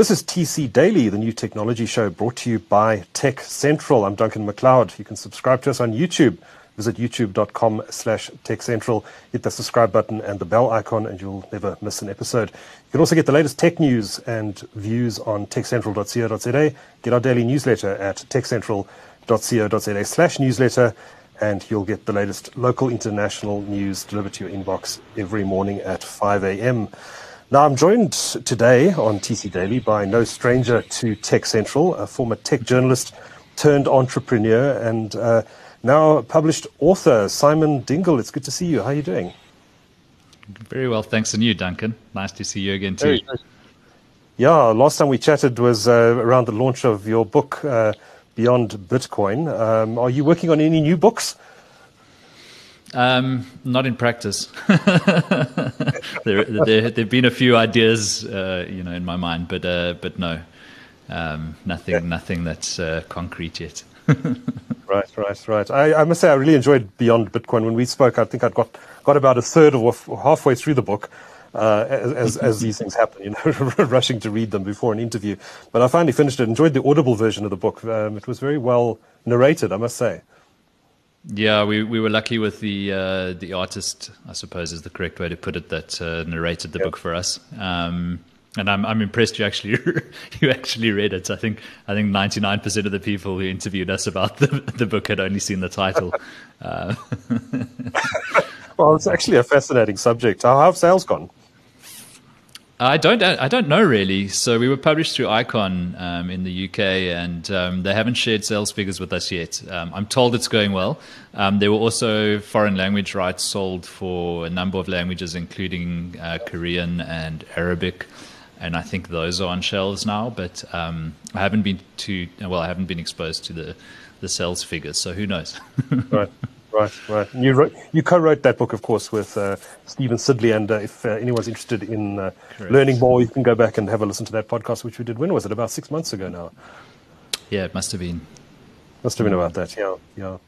This is TC Daily, the new technology show brought to you by Tech Central. I'm Duncan McLeod. You can subscribe to us on YouTube. Visit youtube.com slash techcentral. Hit the subscribe button and the bell icon and you'll never miss an episode. You can also get the latest tech news and views on techcentral.co.za. Get our daily newsletter at techcentral.co.za slash newsletter and you'll get the latest local international news delivered to your inbox every morning at 5 a.m. Now, I'm joined today on TC Daily by no stranger to Tech Central, a former tech journalist turned entrepreneur and uh, now published author, Simon Dingle. It's good to see you. How are you doing? Very well, thanks. And you, Duncan. Nice to see you again, too. Yeah, last time we chatted was uh, around the launch of your book, uh, Beyond Bitcoin. Um, are you working on any new books? Um, not in practice. there, there, have been a few ideas, uh, you know, in my mind, but uh, but no, um, nothing, yeah. nothing that's uh, concrete yet. right, right, right. I, I, must say, I really enjoyed Beyond Bitcoin. When we spoke, I think I'd got got about a third or halfway through the book. Uh, as, as these things happen, you know, rushing to read them before an interview. But I finally finished it. Enjoyed the audible version of the book. Um, it was very well narrated, I must say. Yeah, we, we were lucky with the uh, the artist, I suppose is the correct way to put it, that uh, narrated the yep. book for us. Um, and I'm I'm impressed you actually you actually read it. I think I think 99% of the people who interviewed us about the the book had only seen the title. Uh, well, it's actually a fascinating subject. How have sales gone? I don't. I don't know really. So we were published through Icon um, in the UK, and um, they haven't shared sales figures with us yet. Um, I'm told it's going well. Um, there were also foreign language rights sold for a number of languages, including uh, Korean and Arabic, and I think those are on shelves now. But um, I haven't been to. Well, I haven't been exposed to the the sales figures, so who knows? right. Right, right. And you wrote, you co-wrote that book, of course, with uh, Steven Sidley. And uh, if uh, anyone's interested in uh, learning more, you can go back and have a listen to that podcast, which we did. When was it? About six months ago now. Yeah, it must have been. Must have been about that. Yeah, yeah.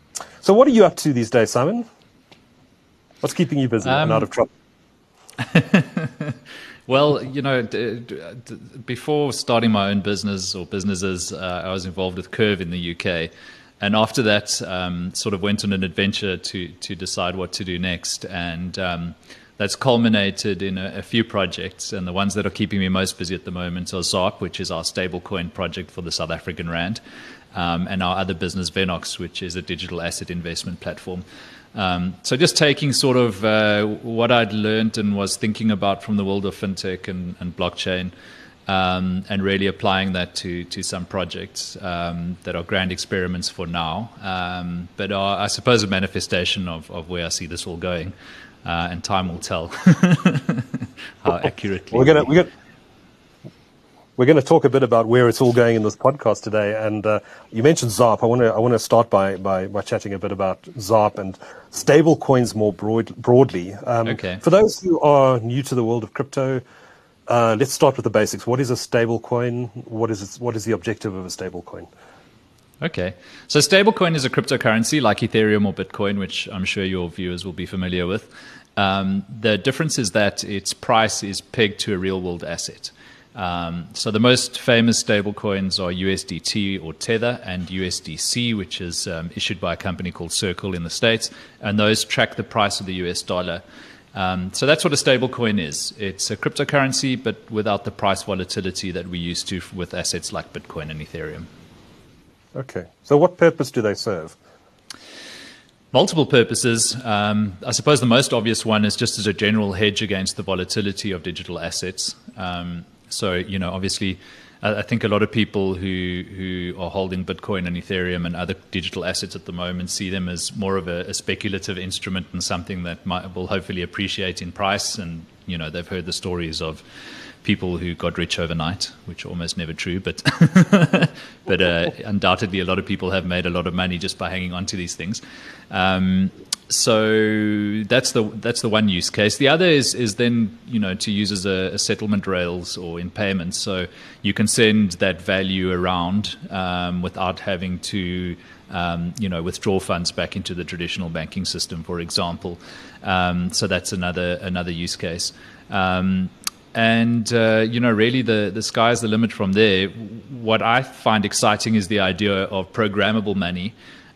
So, what are you up to these days, Simon? What's keeping you busy um, and out of trouble? well, you know, d- d- d- before starting my own business or businesses, uh, I was involved with Curve in the UK and after that, um, sort of went on an adventure to to decide what to do next, and um, that's culminated in a, a, few projects. And the ones that are keeping me most busy at the moment are ZARP, which is our stablecoin project for the South African rand, um, and our other business Venox, which is a digital asset investment platform. Um, so just taking sort of uh, what I'd learned and was thinking about from the world of fintech and, and blockchain um, and really applying that to to some projects um, that are grand experiments for now, um, but are, I suppose, a manifestation of, of where I see this all going, uh, and time will tell how accurately. We're we're gonna we're going to talk a bit about where it's all going in this podcast today. And uh, you mentioned ZARP. I want to I want to start by, by, by chatting a bit about ZARP and stable coins more broad, broadly. Um, okay. For those who are new to the world of crypto, uh, let's start with the basics. What is a stablecoin? What is its, what is the objective of a stablecoin? Okay, so stablecoin is a cryptocurrency like Ethereum or Bitcoin, which I'm sure your viewers will be familiar with. Um, the difference is that its price is pegged to a real world asset. Um, so the most famous stablecoins are USDT or Tether and USDC, which is um, issued by a company called Circle in the States, and those track the price of the US dollar. Um, so that's what a stablecoin is. It's a cryptocurrency, but without the price volatility that we used to with assets like Bitcoin and Ethereum. Okay. So what purpose do they serve? Multiple purposes. Um, I suppose the most obvious one is just as a general hedge against the volatility of digital assets. Um, so, you know, obviously I think a lot of people who who are holding Bitcoin and Ethereum and other digital assets at the moment see them as more of a, a speculative instrument and something that might, will hopefully appreciate in price. And you know they've heard the stories of people who got rich overnight, which are almost never true, but but uh, undoubtedly a lot of people have made a lot of money just by hanging on to these things. Um, so that's the that's the one use case. The other is is then you know to use as a, a settlement rails or in payments. So you can send that value around um, without having to um, you know withdraw funds back into the traditional banking system, for example. Um, so that's another another use case. Um, and uh, you know, really, the the sky's the limit from there. What I find exciting is the idea of programmable money.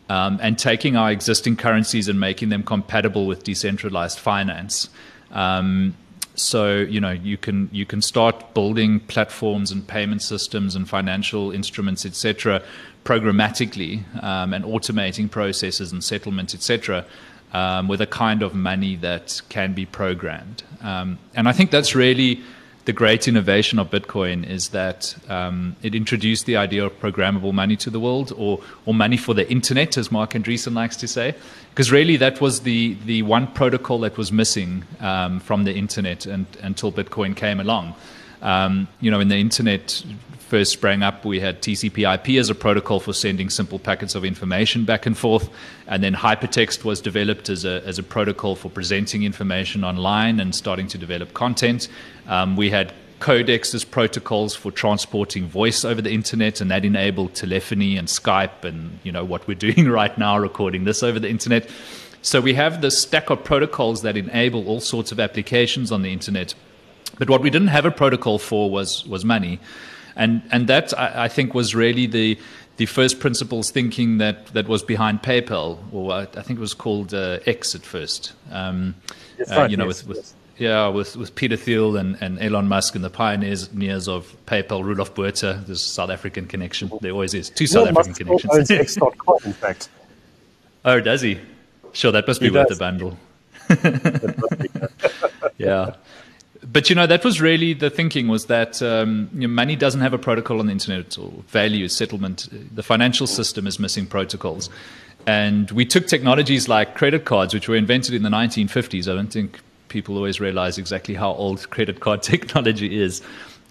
Um, and taking our existing currencies and making them compatible with decentralized finance. Um, so you know you can you can start building platforms and payment systems and financial instruments, etc., programmatically um, and automating processes and settlements, etc., um, with a kind of money that can be programmed. Um, and I think that's really the great innovation of Bitcoin is that um, it introduced the idea of programmable money to the world, or or money for the internet, as Marc Andreessen likes to say, because really that was the the one protocol that was missing um, from the internet and, until Bitcoin came along. Um, you know, in the internet first sprang up, we had TCP/IP as a protocol for sending simple packets of information back and forth, and then hypertext was developed as a as a protocol for presenting information online and starting to develop content. Um, we had codecs as protocols for transporting voice over the internet, and that enabled telephony and Skype, and you know what we're doing right now, recording this over the internet. So we have this stack of protocols that enable all sorts of applications on the internet. But what we didn't have a protocol for was was money and and that I, I think was really the the first principles thinking that, that was behind PayPal, or I, think it was called uh, X at first. Um, uh, right, you know, yes, with, with yes. yeah, with, with Peter Thiel and, and Elon Musk and the pioneers of PayPal, Roelof Botha, there's a South African connection. There always is. Two South Elon African Musk connections. owns X.com, in fact. oh, does he? Sure, that must be He worth does. a bundle. yeah. But you know that was really the thinking was that um, you know, money doesn't have a protocol on the internet or value settlement. The financial system is missing protocols, and we took technologies like credit cards, which were invented in the 1950s. I don't think people always realize exactly how old credit card technology is.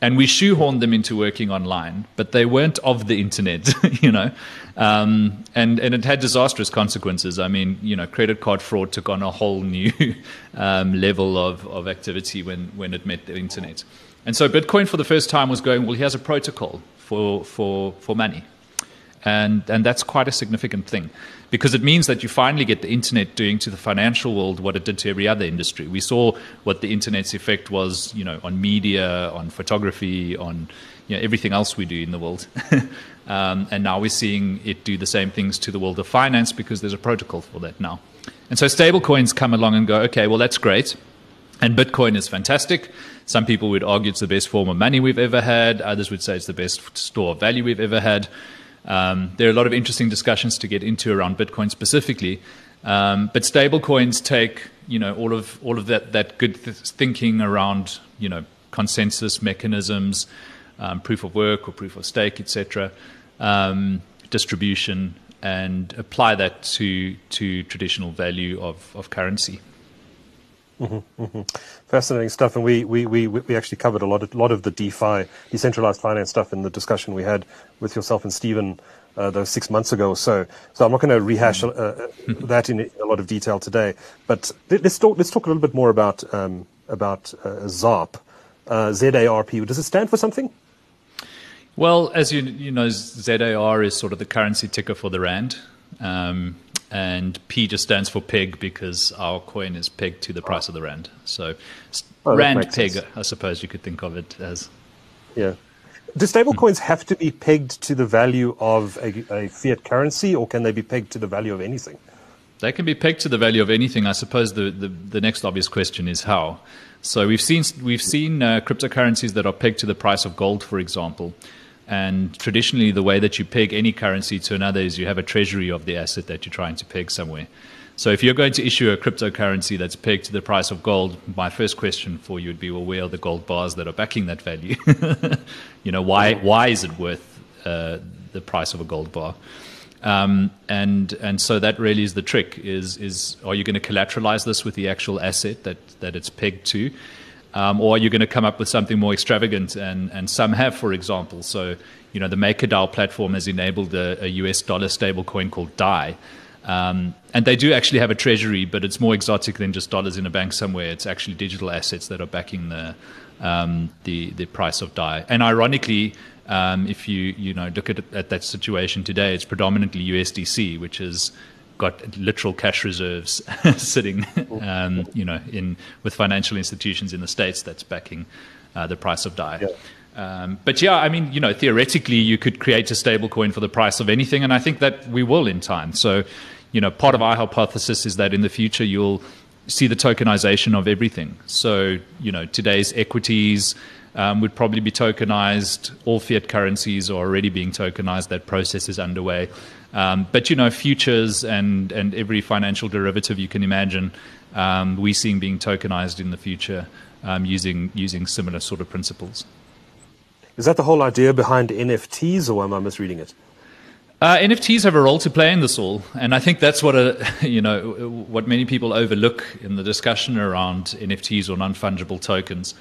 And we shoehorned them into working online, but they weren't of the internet, you know, um, and and it had disastrous consequences. I mean, you know, credit card fraud took on a whole new um, level of, of activity when when it met the internet, and so Bitcoin for the first time was going. Well, here's a protocol for for for money, and and that's quite a significant thing because it means that you finally get the internet doing to the financial world what it did to every other industry. We saw what the internet's effect was, you know, on media, on photography, on you know, everything else we do in the world. um, and now we're seeing it do the same things to the world of finance because there's a protocol for that now. And so stablecoins come along and go, okay, well that's great. And Bitcoin is fantastic. Some people would argue it's the best form of money we've ever had. Others would say it's the best store of value we've ever had. Um, there are a lot of interesting discussions to get into around Bitcoin specifically. Um, but stablecoins take you know all of all of that that good th- thinking around you know consensus mechanisms, um, proof of work or proof of stake, etc., um, distribution, and apply that to to traditional value of, of currency. Fascinating stuff, and we, we, we, we actually covered a lot of, lot of the DeFi, decentralized finance stuff in the discussion we had with yourself and Steven uh, those six months ago or so. So I'm not going to rehash uh, uh, that in a lot of detail today. But let- let's talk, let's talk a little bit more about, um, about uh, ZARP, uh, Z-A-R-P. Does it stand for something? Well, as you you know, ZAR is sort of the currency ticker for the rand, um, and P just stands for peg because our coin is pegged to the price of the rand. So Oh, rand peg, sense. I suppose you could think of it as. Yeah. Do stablecoins have to be pegged to the value of a, a fiat currency, or can they be pegged to the value of anything? They can be pegged to the value of anything. I suppose the, the, the next obvious question is how. So we've seen we've seen uh, cryptocurrencies that are pegged to the price of gold, for example. And traditionally, the way that you peg any currency to another is you have a treasury of the asset that you're trying to peg somewhere. So if you're going to issue a cryptocurrency that's pegged to the price of gold, my first question for you would be, well, where are the gold bars that are backing that value? you know, why why is it worth uh, the price of a gold bar? Um, and and so that really is the trick: is is are you going to collateralize this with the actual asset that that it's pegged to, um, or are you going to come up with something more extravagant? And and some have, for example, so you know the MakerDAO platform has enabled a, a US dollar stablecoin called DAI. Um, and they do actually have a treasury, but it's more exotic than just dollars in a bank somewhere. It's actually digital assets that are backing the um, the the price of DAI. And ironically, um, if you you know look at, at that situation today, it's predominantly USDC, which has got literal cash reserves sitting, um, you know, in with financial institutions in the states that's backing uh, the price of DAI. Yeah. Um, but yeah, I mean, you know, theoretically, you could create a stable coin for the price of anything, and I think that we will in time. So, you know, part of our hypothesis is that in the future you'll see the tokenization of everything. So, you know, today's equities um, would probably be tokenized. All fiat currencies are already being tokenized. That process is underway. Um, but you know, futures and and every financial derivative you can imagine, um, we seeing being tokenized in the future um, using using similar sort of principles. Is that the whole idea behind NFTs, or am I misreading it? Uh, NFTs have a role to play in this all, and I think that's what a, you know what many people overlook in the discussion around NFTs or non-fungible tokens.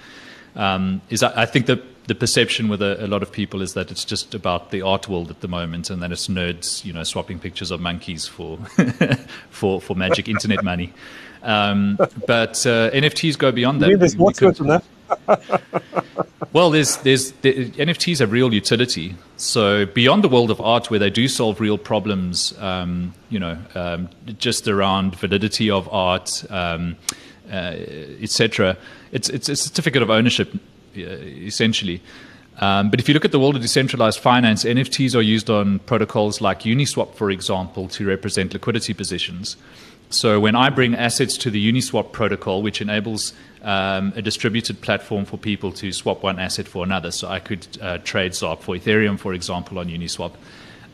Um, is I, I think that the perception with a, a, lot of people is that it's just about the art world at the moment, and that it's nerds, you know, swapping pictures of monkeys for for for magic internet money. Um, but uh, NFTs go beyond that. there's more to it than that. well, there's there's the, NFTs have real utility. So beyond the world of art, where they do solve real problems, um, you know, um, just around validity of art, um, uh, etc. It's it's a certificate of ownership, essentially. Um, but if you look at the world of decentralized finance, NFTs are used on protocols like Uniswap, for example, to represent liquidity positions. So when I bring assets to the Uniswap protocol, which enables um, a distributed platform for people to swap one asset for another, so I could uh, trade ZARP for Ethereum, for example, on Uniswap.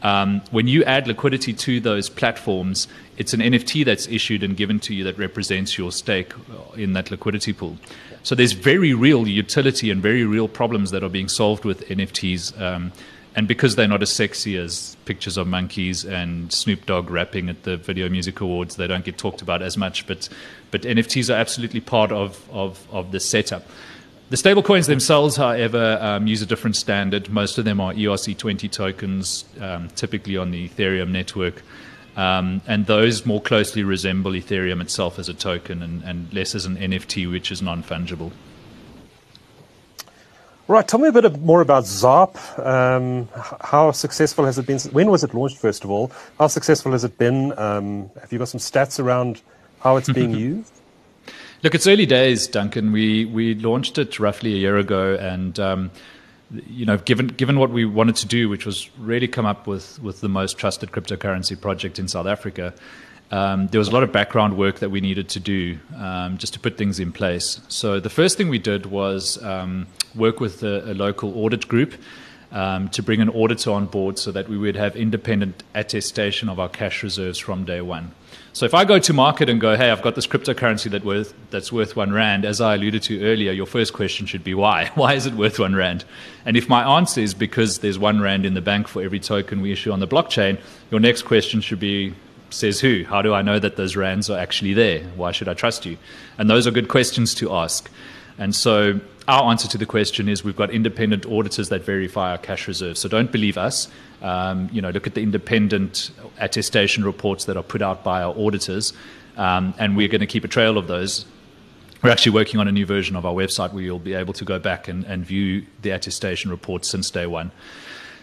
Um, when you add liquidity to those platforms, it's an NFT that's issued and given to you that represents your stake in that liquidity pool. So there's very real utility and very real problems that are being solved with NFTs. Um, and because they're not as sexy as pictures of monkeys and Snoop Dogg rapping at the Video Music Awards, they don't get talked about as much. But but NFTs are absolutely part of of, of the setup. The stablecoins themselves, however, um, use a different standard. Most of them are ERC20 tokens, um, typically on the Ethereum network. Um, and those more closely resemble Ethereum itself as a token and, and less as an NFT, which is non fungible. Right, tell me a bit more about ZARP. Um, how successful has it been? When was it launched, first of all? How successful has it been? Um, have you got some stats around how it's being used? Look, it's early days, Duncan. We we launched it roughly a year ago, and um, you know, given given what we wanted to do, which was really come up with with the most trusted cryptocurrency project in South Africa, um, there was a lot of background work that we needed to do um, just to put things in place. So the first thing we did was um, work with a, a, local audit group um, to bring an auditor on board so that we would have independent attestation of our cash reserves from day one. So if I go to market and go, hey, I've got this cryptocurrency that worth, that's worth one rand, as I alluded to earlier, your first question should be why? Why is it worth one rand? And if my answer is because there's one rand in the bank for every token we issue on the blockchain, your next question should be says who? How do I know that those rands are actually there? Why should I trust you? And those are good questions to ask. And so our answer to the question is we've got independent auditors that verify our cash reserves. So don't believe us. Um, you know, look at the independent attestation reports that are put out by our auditors, um, and we're going to keep a trail of those. We're actually working on a new version of our website where you'll be able to go back and, and view the attestation reports since day one.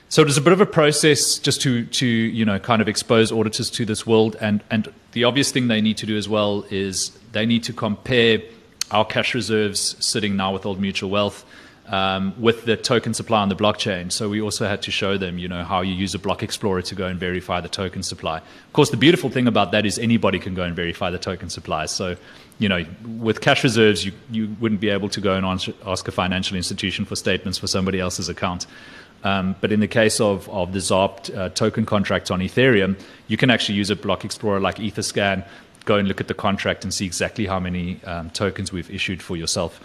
So it is a bit of a process just to, to you know, kind of expose auditors to this world. And, and the obvious thing they need to do as well is they need to compare our cash reserves sitting now with Old Mutual Wealth um, with the token supply on the blockchain. So we also had to show them, you know, how you use a block explorer to go and verify the token supply. Of course, the beautiful thing about that is anybody can go and verify the token supply. So, you know, with cash reserves, you, you wouldn't be able to go and answer, ask a financial institution for statements for somebody else's account. Um, but in the case of, of the ZARP uh, token contract on Ethereum, you can actually use a block explorer like Etherscan, go and look at the contract and see exactly how many um, tokens we've issued for yourself.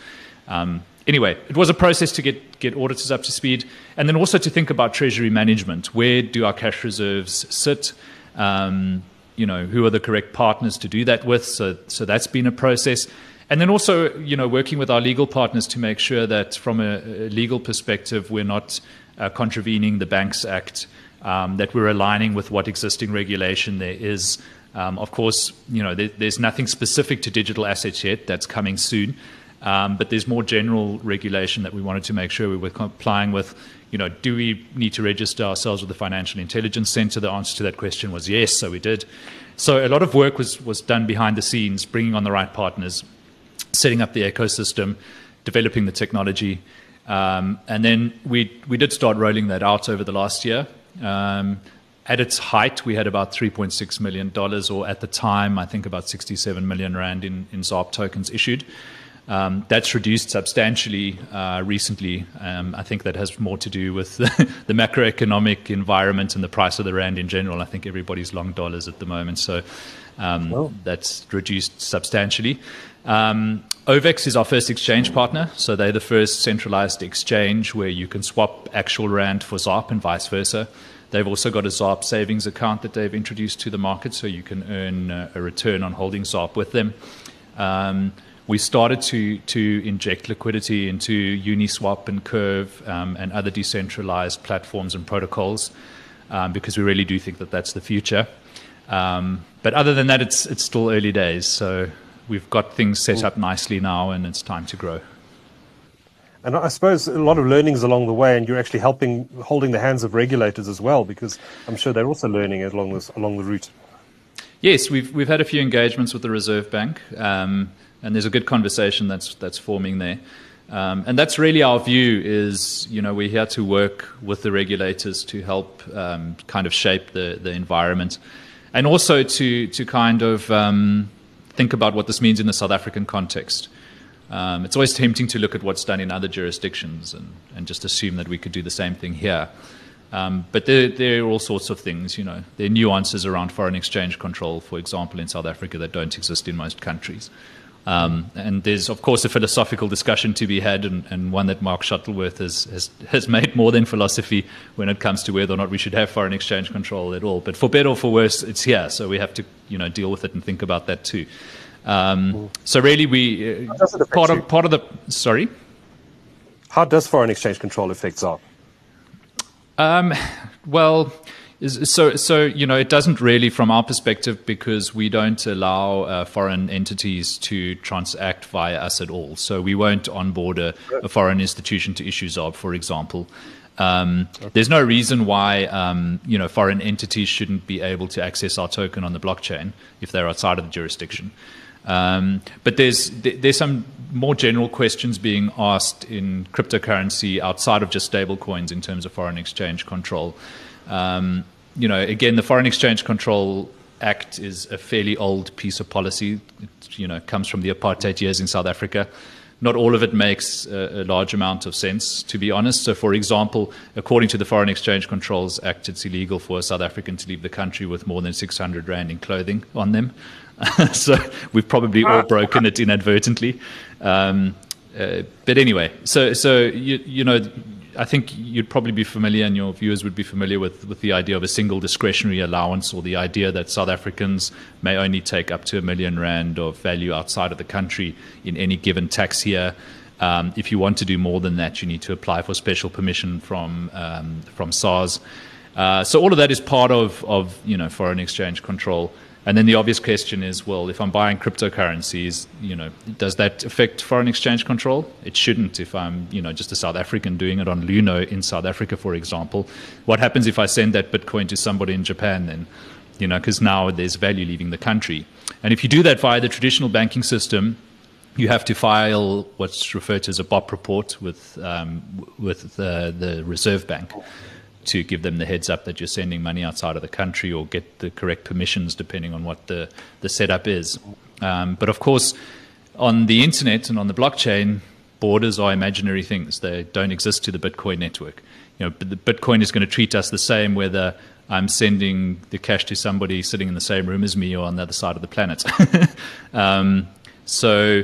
Um, anyway, it was a process to get, get auditors up to speed and then also to think about treasury management. Where do our cash reserves sit? Um, you know, who are the correct partners to do that with? So, so that's been a process. And then also, you know, working with our legal partners to make sure that from a, a legal perspective, we're not uh, contravening the Banks Act, um, that we're aligning with what existing regulation there is. Um, of course, you know, there, there's nothing specific to digital assets yet. That's coming soon. Um, but there's more general regulation that we wanted to make sure we were complying with. You know, do we need to register ourselves with the Financial Intelligence Center? The answer to that question was yes, so we did. So a lot of work was, was done behind the scenes, bringing on the right partners, setting up the ecosystem, developing the technology, Um, and then we, we did start rolling that out over the last year. Um, at its height, we had about $3.6 million, or at the time, I think about 67 million Rand in, in ZARP tokens issued. Um, that's reduced substantially uh, recently. Um, I think that has more to do with the, macroeconomic environment and the price of the rand in general. I think everybody's long dollars at the moment, so um, that's reduced substantially. Um, OVEX is our first exchange partner, so they're the first centralized exchange where you can swap actual rand for ZARP and vice versa. They've also got a ZARP savings account that they've introduced to the market, so you can earn uh, a return on holding ZARP with them. Um, we started to to inject liquidity into Uniswap and Curve um, and other decentralized platforms and protocols um, because we really do think that that's the future. Um, but other than that, it's it's still early days. So we've got things set up nicely now, and it's time to grow. And I suppose a lot of learnings along the way, and you're actually helping holding the hands of regulators as well, because I'm sure they're also learning along this along the route. Yes, we've we've had a few engagements with the Reserve Bank. Um, and there's a good conversation that's that's forming there. Um, and that's really our view is, you know, we're here to work with the regulators to help um, kind of shape the, the environment and also to, to kind of um, think about what this means in the South African context. Um, it's always tempting to look at what's done in other jurisdictions and, and just assume that we could do the same thing here. Um, but there, there, are all sorts of things, you know. There are nuances around foreign exchange control, for example, in South Africa that don't exist in most countries. Um, and there's, of course, a philosophical discussion to be had, and, and one that Mark Shuttleworth has, has, has, made more than philosophy when it comes to whether or not we should have foreign exchange control at all. But for better or for worse, it's here, so we have to you know, deal with it and think about that too. Um, so really, we uh, part of part of the sorry. How does foreign exchange control affect ZARP? Um, well, so, so you know, it doesn't really, from our perspective, because we don't allow uh, foreign entities to transact via us at all. So we won't onboard a, a foreign institution to issue ZARP, for example. Um, okay. There's no reason why um, you know foreign entities shouldn't be able to access our token on the blockchain if they're outside of the jurisdiction. Um, but there's there's some more general questions being asked in cryptocurrency outside of just stablecoins in terms of foreign exchange control. Um, you know, again, the Foreign Exchange Control Act is a fairly old piece of policy. It, you know, comes from the apartheid years in South Africa. Not all of it makes a, a, large amount of sense, to be honest. So, for example, according to the Foreign Exchange Controls Act, it's illegal for a South African to leave the country with more than 600 rand in clothing on them. so, we've probably all broken it inadvertently. Um, uh, but anyway, so so you, you know I think you'd probably be familiar, and your viewers would be familiar with, with the idea of a single discretionary allowance, or the idea that South Africans may only take up to a million rand of value outside of the country in any given tax year. Um, if you want to do more than that, you need to apply for special permission from um, from SARS. Uh, so all of that is part of, of you know foreign exchange control. And then the obvious question is, well, if I'm buying cryptocurrencies, you know, does that affect foreign exchange control? It shouldn't. If I'm, you know, just a South African doing it on Luno in South Africa, for example, what happens if I send that Bitcoin to somebody in Japan then? You know, because now there's value leaving the country. And if you do that via the traditional banking system, you have to file what's referred to as a BOP report with um, with the, the Reserve Bank to give them the heads up that you're sending money outside of the country or get the correct permissions depending on what the, the setup is. Um, but of course, on the internet and on the blockchain, borders are imaginary things. They don't exist to the Bitcoin network. You know, the Bitcoin is going to treat us the same whether I'm sending the cash to somebody sitting in the same room as me or on the other side of the planet. um, so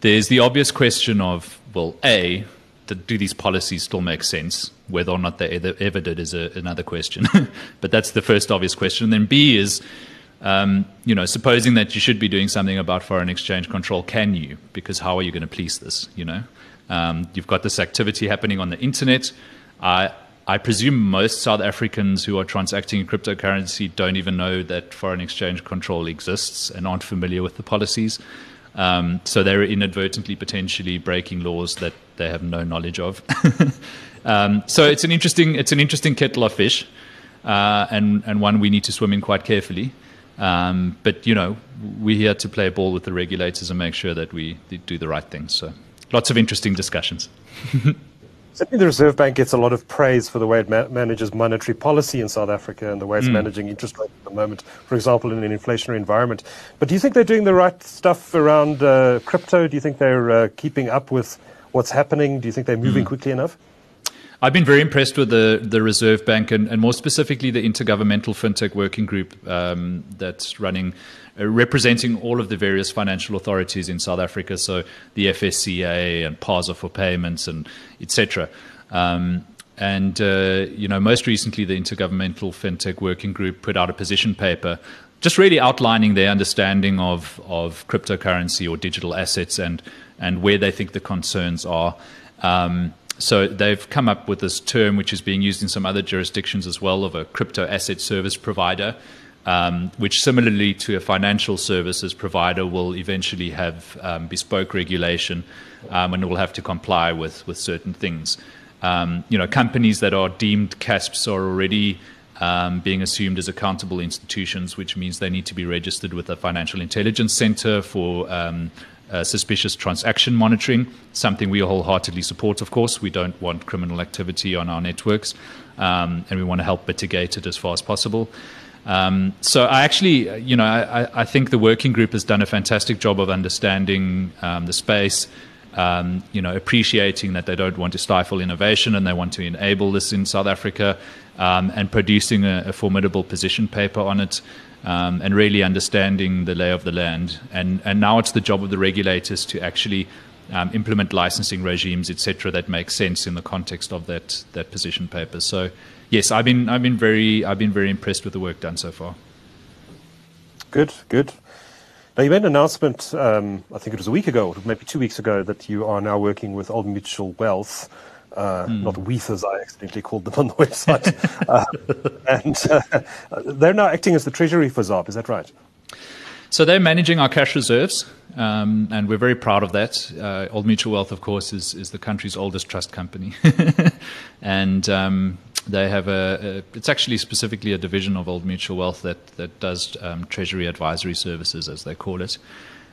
there's the obvious question of, well, A, do these policies still make sense? Whether or not they ever, ever did is a, another question. but that's the first obvious question. And then B is, um, you know, supposing that you should be doing something about foreign exchange control, can you? Because how are you going to police this? You know, um, you've got this activity happening on the internet. I, I presume most South Africans who are transacting in cryptocurrency don't even know that foreign exchange control exists and aren't familiar with the policies. Um, so they're inadvertently potentially breaking laws that they have no knowledge of. um, so it's an interesting it's an interesting kettle of fish, uh, and and one we need to swim in quite carefully. Um, but you know we're here to play ball with the regulators and make sure that we do the right thing. So lots of interesting discussions. Certainly, the Reserve Bank gets a lot of praise for the way it ma- manages monetary policy in South Africa and the way it's mm. managing interest rates at the moment, for example, in an inflationary environment. But do you think they're doing the right stuff around uh, crypto? Do you think they're uh, keeping up with what's happening? Do you think they're moving mm. quickly enough? I've been very impressed with the, the Reserve Bank and, and more specifically the Intergovernmental FinTech Working Group um, that's running, uh, representing all of the various financial authorities in South Africa. So the FSCA and PASA for payments and etc. Um, and uh, you know, most recently, the Intergovernmental FinTech Working Group put out a position paper, just really outlining their understanding of of cryptocurrency or digital assets and and where they think the concerns are. Um, so they've come up with this term, which is being used in some other jurisdictions as well, of a crypto asset service provider, um, which similarly to a financial services provider will eventually have um, bespoke regulation um, and will have to comply with with certain things. Um, you know, companies that are deemed CASPs are already um, being assumed as accountable institutions, which means they need to be registered with the Financial Intelligence Center for um, uh, suspicious transaction monitoring, something we wholeheartedly support, of course. We don't want criminal activity on our networks, um, and we want to help mitigate it as far as possible. Um, so I actually, you know, I, I, think the working group has done a fantastic job of understanding um, the space, um, you know, appreciating that they don't want to stifle innovation and they want to enable this in South Africa, um, and producing a, a formidable position paper on it um, and really understanding the lay of the land. And, and now it's the job of the regulators to actually um, implement licensing regimes, etc., that make sense in the context of that that position paper. So, yes, I've been I've been very I've been very impressed with the work done so far. Good, good. Now you made an announcement. Um, I think it was a week ago, maybe two weeks ago, that you are now working with Old Mutual Wealth uh, mm. not Weath as I accidentally called them on the website. uh, and uh, they're now acting as the treasury for ZARP, is that right? So they're managing our cash reserves, um, and we're very proud of that. Uh, Old Mutual Wealth, of course, is, is the country's oldest trust company. and um, they have a, a, it's actually specifically a division of Old Mutual Wealth that, that does um, treasury advisory services, as they call it.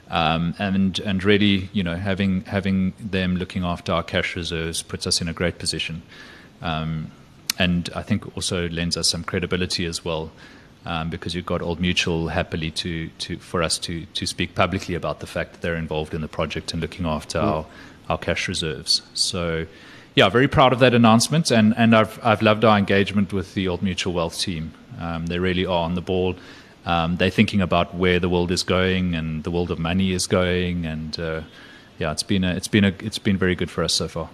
Um, and and really, you know, having having them looking after our cash reserves puts us in a great position, um, and I think also lends us some credibility as well, um, because you've got Old Mutual happily to to for us to to speak publicly about the fact that they're involved in the project and looking after mm. our our cash reserves. So. Yeah, very proud of that announcement, and, and I've I've loved our engagement with the Old Mutual Wealth team. Um, they really are on the ball um, they're thinking about where the world is going and the world of money is going, and uh, yeah, it's been a, it's been a, it's been very good for us so far.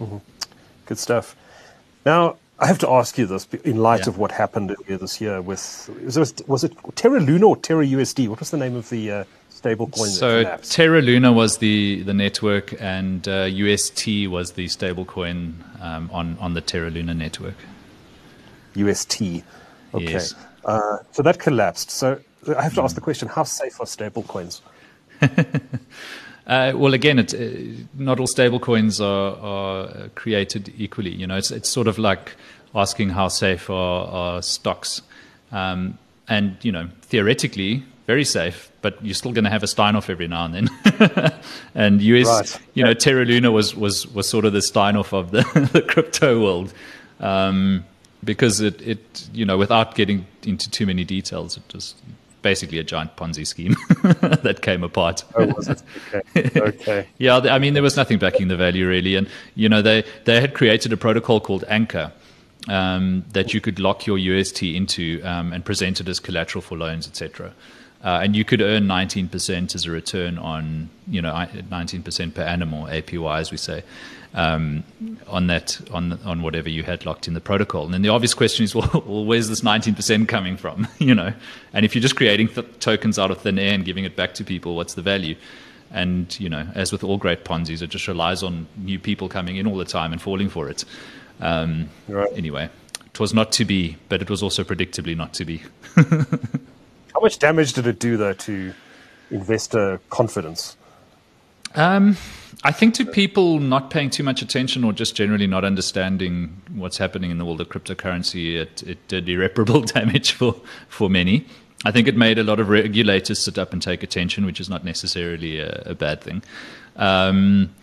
Mm-hmm. Good stuff. Now, I have to ask you this in light yeah. of what happened earlier this year with was it, was it Terra Luna or Terra USD? What was the name of the uh, stable coin? So Terra Luna was the the network, and uh, UST was the stable coin um, on on the Terra Luna network. UST. Okay. Yes. Uh, so that collapsed. So I have to ask the question: How safe are stablecoins? Uh, well, again, it, uh, not all stablecoins are, are created equally. You know, it's it's sort of like asking how safe are, are stocks, um, and you know, theoretically, very safe, but you're still going to have a Steinhoff every now and then. and US, right. you know, Terra Luna was was was sort of the Steinhoff of the, the crypto world. Um, because it, it, you know, without getting into too many details, it was basically a giant Ponzi scheme that came apart. Oh, was it? Okay. okay. yeah, I mean, there was nothing backing the value really, and you know, they they had created a protocol called Anchor. Um, that you could lock your UST into um, and present it as collateral for loans, etc. Uh, and you could earn 19% as a return on, you know, 19% per annum or APY, as we say um, on that on on whatever you had locked in the protocol. And then the obvious question is, well, well where's this 19% coming from? you know, and if you're just creating th- tokens out of thin air and giving it back to people, what's the value? And you know, as with all great Ponzi's, it just relies on new people coming in all the time and falling for it. Um, right. Anyway, it was not to be, but it was also predictably not to be. How much damage did it do, though, to investor confidence? Um, I think to people not paying too much attention or just generally not understanding what's happening in the world of cryptocurrency, it, it did irreparable damage for, for many. I think it made a lot of regulators sit up and take attention, which is not necessarily a, a bad thing. Um,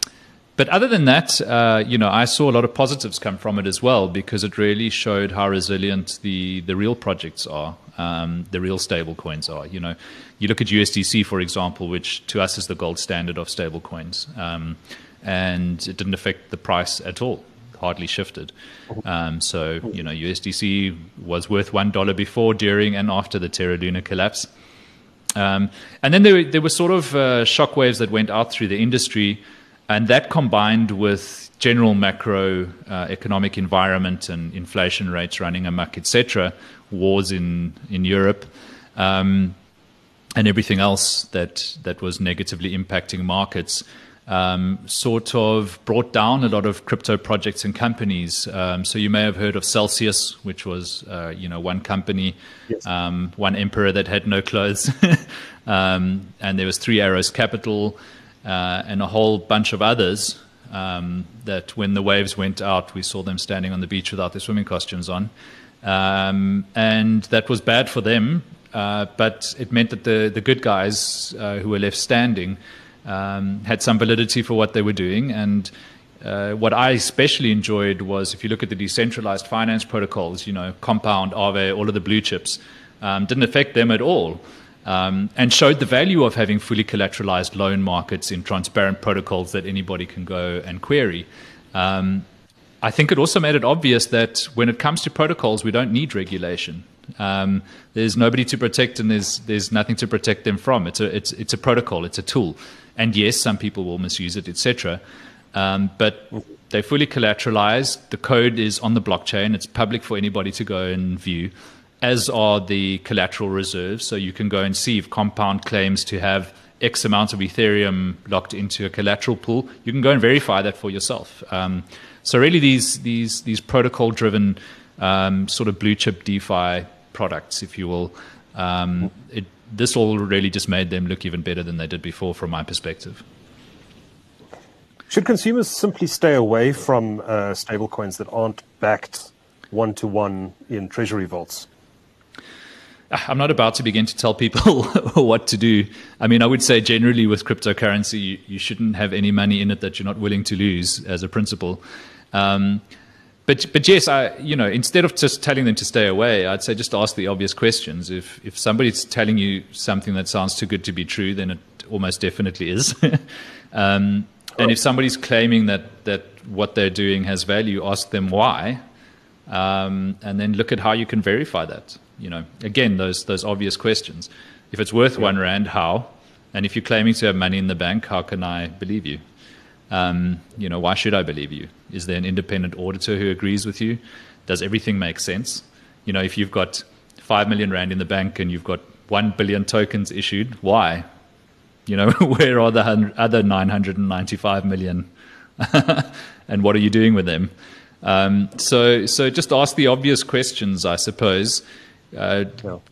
but other than that, uh, you know, I saw a lot of positives come from it as well because it really showed how resilient the, the real projects are, um, the real stable coins are. You know, you look at USDC, for example, which to us is the gold standard of stable coins, um, and it didn't affect the price at all, hardly shifted. Um, so, you know, USDC was worth $1 before, during, and after the Terra Luna collapse. Um, and then there, there were sort of uh, shockwaves that went out through the industry and that combined with general macro uh, economic environment and inflation rates running amok, etc., wars in in Europe, um, and everything else that that was negatively impacting markets, um, sort of brought down a lot of crypto projects and companies. Um, so you may have heard of Celsius, which was uh, you know one company, yes. Um, one emperor that had no clothes, um, and there was Three Arrows Capital uh, and a whole bunch of others um, that when the waves went out, we saw them standing on the beach without their swimming costumes on. Um, and that was bad for them, uh, but it meant that the, the good guys uh, who were left standing um, had some validity for what they were doing. And uh, what I especially enjoyed was if you look at the decentralized finance protocols, you know, Compound, Aave, all of the blue chips, um, didn't affect them at all um, and showed the value of having fully collateralized loan markets in transparent protocols that anybody can go and query. Um, I think it also made it obvious that when it comes to protocols, we don't need regulation. Um, there's nobody to protect, and there's there's nothing to protect them from. It's a it's it's a protocol. It's a tool, and yes, some people will misuse it, etc. Um, but they're fully collateralized. The code is on the blockchain. It's public for anybody to go and view as are the collateral reserves. So you can go and see if Compound claims to have X amount of Ethereum locked into a collateral pool. You can go and verify that for yourself. Um, so really, these these these protocol-driven um, sort of blue chip DeFi products, if you will, um, it, this all really just made them look even better than they did before, from my perspective. Should consumers simply stay away from uh, stablecoins that aren't backed one to one in treasury vaults? I'm not about to begin to tell people what to do. I mean, I would say generally with cryptocurrency, you, you, shouldn't have any money in it that you're not willing to lose as a principle. Um, but but yes, I you know instead of just telling them to stay away, I'd say just ask the obvious questions. If if somebody's telling you something that sounds too good to be true, then it almost definitely is. um, and if somebody's claiming that that what they're doing has value, ask them why, um, and then look at how you can verify that you know, again, those those obvious questions. If it's worth yeah. one rand, how? And if you're claiming to have money in the bank, how can I believe you? Um, you know, why should I believe you? Is there an independent auditor who agrees with you? Does everything make sense? You know, if you've got five million rand in the bank and you've got one billion tokens issued, why? You know, where are the other 995 million? and what are you doing with them? Um, so, so just ask the obvious questions, I suppose. Uh,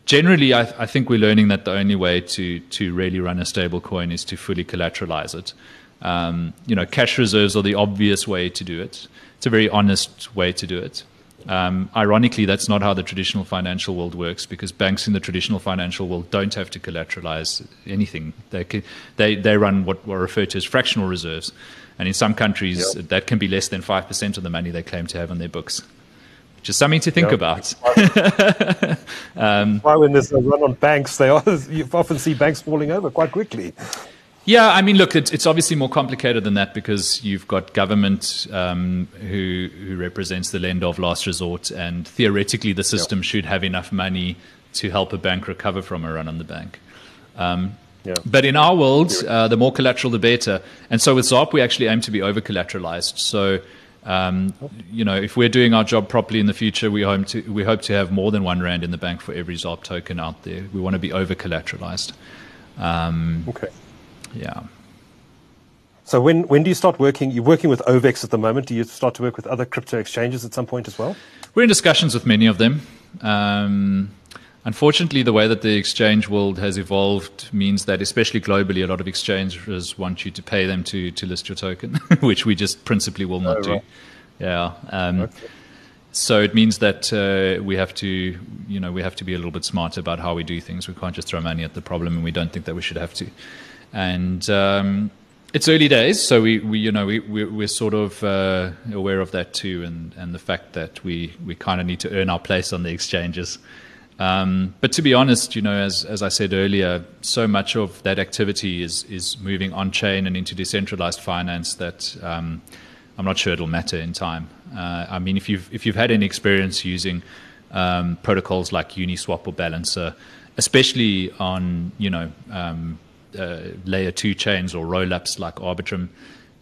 Generally, I, I, think we're learning that the only way to to really run a stable coin is to fully collateralize it. Um, you know, cash reserves are the obvious way to do it. It's a very honest way to do it. Um, ironically, that's not how the traditional financial world works because banks in the traditional financial world don't have to collateralize anything. They they they run what are referred to as fractional reserves, and in some countries yep. that can be less than five percent of the money they claim to have on their books. Just something to think about. um, Why, when there's a run on banks, they are, you often see banks falling over quite quickly. Yeah, I mean, look, it's, it's obviously more complicated than that because you've got government um, who who represents the lender of last resort, and theoretically, the system yeah. should have enough money to help a bank recover from a run on the bank. Um, yeah. But in our world, uh, the more collateral, the better. And so with ZARP, we actually aim to be over collateralized. So um, you know, if we're doing our job properly in the future, we hope to we hope to have more than one rand in the bank for every ZARP token out there. We want to be over collateralized. Um, okay. Yeah. So when when do you start working? You're working with OVEX at the moment. Do you start to work with other crypto exchanges at some point as well? We're in discussions with many of them. Um, Unfortunately, the way that the exchange world has evolved means that, especially globally, a lot of exchanges want you to pay them to, to list your token, which we just principally will not oh, right. do. Yeah. Um, okay. So it means that uh, we have to, you know, we have to be a little bit smart about how we do things. We can't just throw money at the problem, and we don't think that we should have to. And um, it's early days, so we, we you know we we're, sort of uh, aware of that too, and, and the fact that we, we kind of need to earn our place on the exchanges. Um, but to be honest, you know, as as I said earlier, so much of that activity is is moving on chain and into decentralized finance that um, I'm not sure it'll matter in time. Uh, I mean, if you've if you've had any experience using um, protocols like Uniswap or Balancer, especially on you know um, uh, layer two chains or rollups like Arbitrum.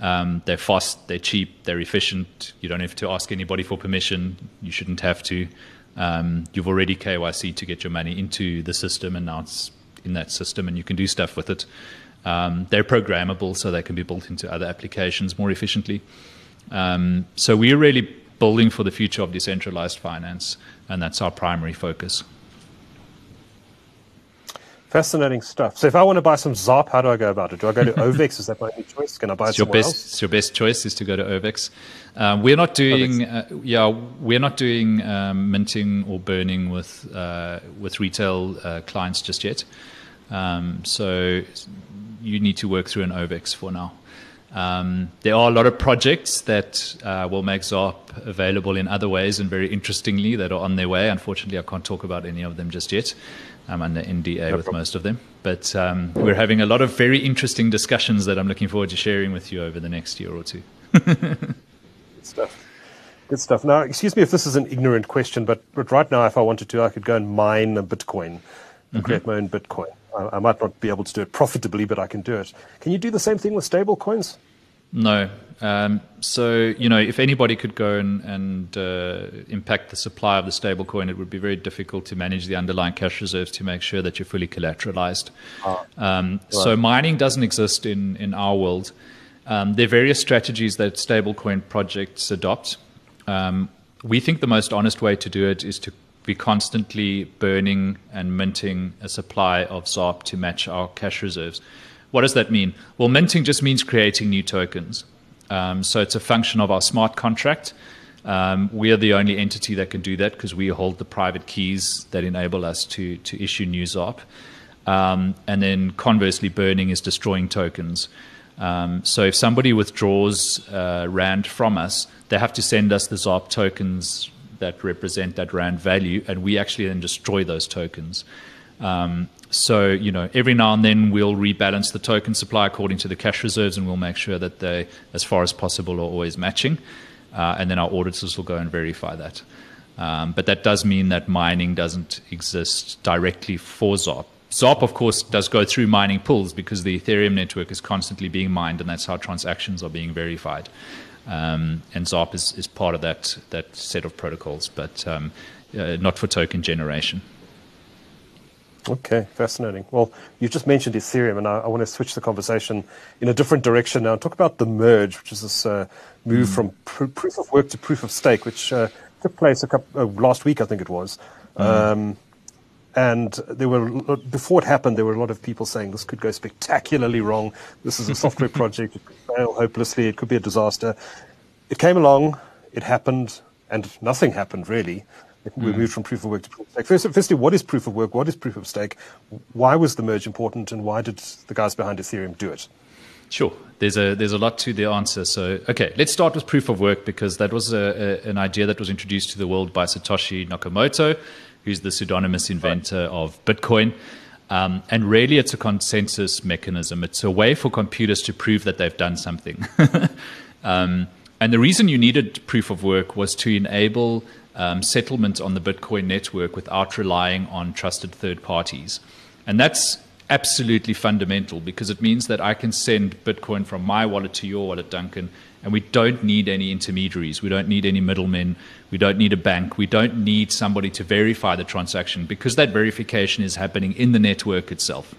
Um, they're fast, they're cheap, they're efficient. You don't have to ask anybody for permission. You shouldn't have to. Um, you've already KYC to get your money into the system, and now it's in that system, and you can do stuff with it. Um, they're programmable, so they can be built into other applications more efficiently. Um, so we're really building for the future of decentralized finance, and that's our primary focus. Fascinating stuff. So if I want to buy some ZARP, how do I go about it? Do I go to OVEX? Is that my only choice? Can I buy it's it your best, else? It's your best choice is to go to OVEX. Um, we're not doing, uh, yeah, we're not doing um, minting or burning with uh, with retail uh, clients just yet. Um, so you need to work through an OVEX for now. Um, there are a lot of projects that uh, will make ZARP available in other ways and very interestingly that are on their way. Unfortunately, I can't talk about any of them just yet. I'm under NDA no with problem. most of them. But um, we're having a lot of very interesting discussions that I'm looking forward to sharing with you over the next year or two. Good stuff. Good stuff. Now, excuse me if this is an ignorant question, but, but right now, if I wanted to, I could go and mine a Bitcoin and mm-hmm. create my own Bitcoin. I, I, might not be able to do it profitably, but I can do it. Can you do the same thing with stable coins? No. Um, so, you know, if anybody could go and, and uh, impact the supply of the stablecoin, it would be very difficult to manage the underlying cash reserves to make sure that you're fully collateralized. Ah, um, right. So, mining doesn't exist in, in our world. Um, there are various strategies that stablecoin projects adopt. Um, we think the most honest way to do it is to be constantly burning and minting a supply of ZARP to match our cash reserves. What does that mean? Well, minting just means creating new tokens. Um, so it's a function of our smart contract. Um, we are the only entity that can do that because we hold the private keys that enable us to, to issue new ZARP. Um, and then conversely, burning is destroying tokens. Um, so if somebody withdraws uh, RAND from us, they have to send us the ZARP tokens that represent that RAND value, and we actually then destroy those tokens. Um, so, you know, every now and then we'll rebalance the token supply according to the cash reserves and we'll make sure that they, as far as possible, are always matching. Uh, and then our auditors will go and verify that. Um, but that does mean that mining doesn't exist directly for ZARP. ZARP, of course, does go through mining pools because the Ethereum network is constantly being mined, and that's how transactions are being verified. Um, and ZARP is, is part of that, that set of protocols, but um, uh, not for token generation. Okay, fascinating. Well, you just mentioned Ethereum, and I, I, want to switch the conversation in a different direction now and talk about the merge, which is this uh, move mm. from pr- proof of work to proof of stake, which uh, took place a couple, uh, last week, I think it was. Mm. Um, and there were before it happened, there were a lot of people saying this could go spectacularly wrong. This is a software project; it could fail hopelessly. It could be a disaster. It came along, it happened, and nothing happened really. We mm. moved from proof of work to proof of stake. First, firstly, what is proof of work? What is proof of stake? Why was the merge important, and why did the guys behind Ethereum do it? Sure. There's a there's a lot to the answer. So okay, let's start with proof of work because that was a, a, an idea that was introduced to the world by Satoshi Nakamoto, who's the pseudonymous inventor of Bitcoin. Um, and really, it's a consensus mechanism. It's a way for computers to prove that they've done something. um, and the reason you needed proof of work was to enable um, settlement on the Bitcoin network without relying on trusted third parties. And that's absolutely fundamental because it means that I can send Bitcoin from my wallet to your wallet, Duncan, and we don't need any intermediaries. We don't need any middlemen. We don't need a bank. We don't need somebody to verify the transaction because that verification is happening in the network itself.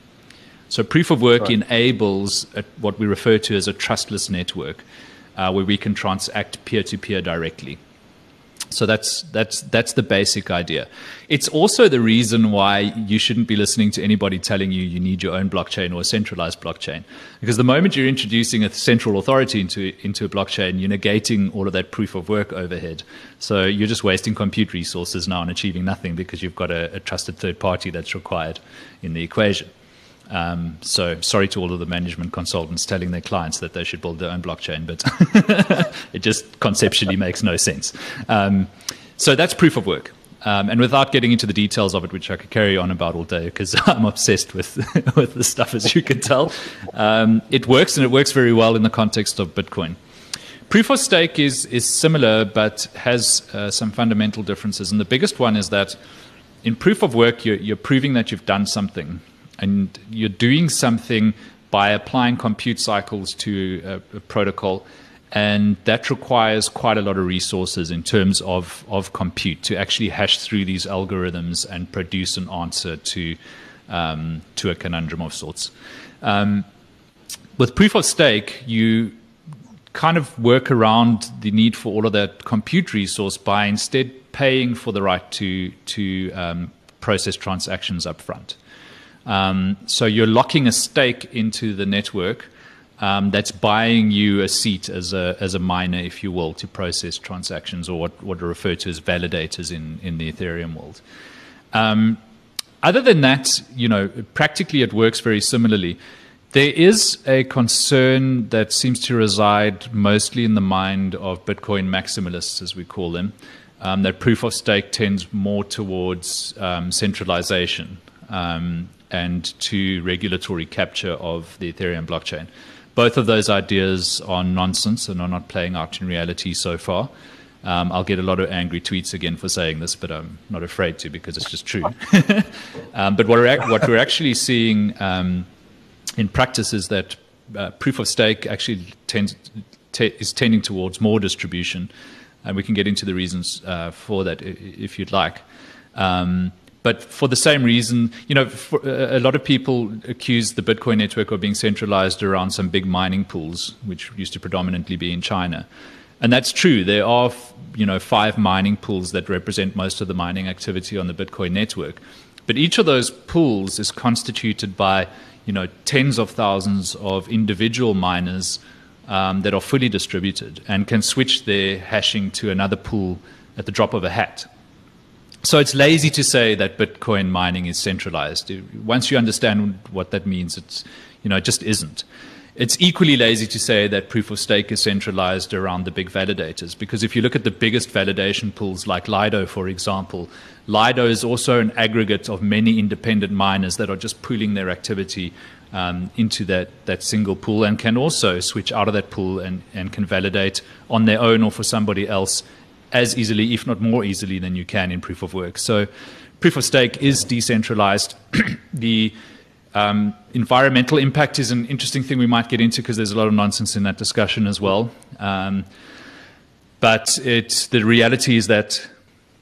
So proof of work right. enables a, what we refer to as a trustless network uh, where we can transact peer to peer directly. So that's that's that's the basic idea. It's also the reason why you shouldn't be listening to anybody telling you you need your own blockchain or a centralized blockchain, because the moment you're introducing a central authority into into a blockchain, you're negating all of that proof of work overhead. So you're just wasting compute resources now and achieving nothing because you've got a, a trusted third party that's required in the equation. Um, so sorry to all of the management consultants telling their clients that they should build their own blockchain, but it just conceptually makes no sense. Um, so that's proof of work. Um, and without getting into the details of it, which I could carry on about all day because I'm obsessed with with the stuff, as you can tell, um, it works and it works very well in the context of Bitcoin. Proof of stake is is similar, but has uh, some fundamental differences. And the biggest one is that in proof of work, you're, you're proving that you've done something, and you're doing something by applying compute cycles to a, a protocol and that requires quite a lot of resources in terms of, of compute to actually hash through these algorithms and produce an answer to, um, to a conundrum of sorts. Um, with proof of stake, you kind of work around the need for all of that compute resource by instead paying for the right to, to um, process transactions up front. Um, so you're locking a stake into the network um, that's buying you a seat as a, as a miner, if you will, to process transactions or what, what are referred to as validators in, in the Ethereum world. Um, other than that, you know, practically it works very similarly. There is a concern that seems to reside mostly in the mind of Bitcoin maximalists, as we call them, um, that proof of stake tends more towards um, centralization um, and to regulatory capture of the Ethereum blockchain. Both of those ideas are nonsense and are not playing out in reality so far. Um, I'll get a lot of angry tweets again for saying this, but I'm not afraid to because it's just true. um, but what we're, what we're, actually seeing um, in practice is that uh, proof of stake actually tends, is tending towards more distribution, and we can get into the reasons uh, for that if you'd like. Um, but for the same reason, you know, for, uh, a lot of people accuse the Bitcoin network of being centralized around some big mining pools, which used to predominantly be in China. And that's true. There are, you know, five mining pools that represent most of the mining activity on the Bitcoin network. But each of those pools is constituted by, you know, tens of thousands of individual miners um, that are fully distributed and can switch their hashing to another pool at the drop of a hat. So it's lazy to say that Bitcoin mining is centralized. Once you understand what that means, it's, you know, it just isn't. It's equally lazy to say that proof of stake is centralized around the big validators, because if you look at the biggest validation pools like Lido, for example, Lido is also an aggregate of many independent miners that are just pooling their activity um, into that, that single pool and can also switch out of that pool and, and can validate on their own or for somebody else as easily, if not more easily, than you can in proof of work. So, proof of stake is decentralized. the um, environmental impact is an interesting thing we might get into because there's a lot of nonsense in that discussion as well. Um, but it, the reality is that.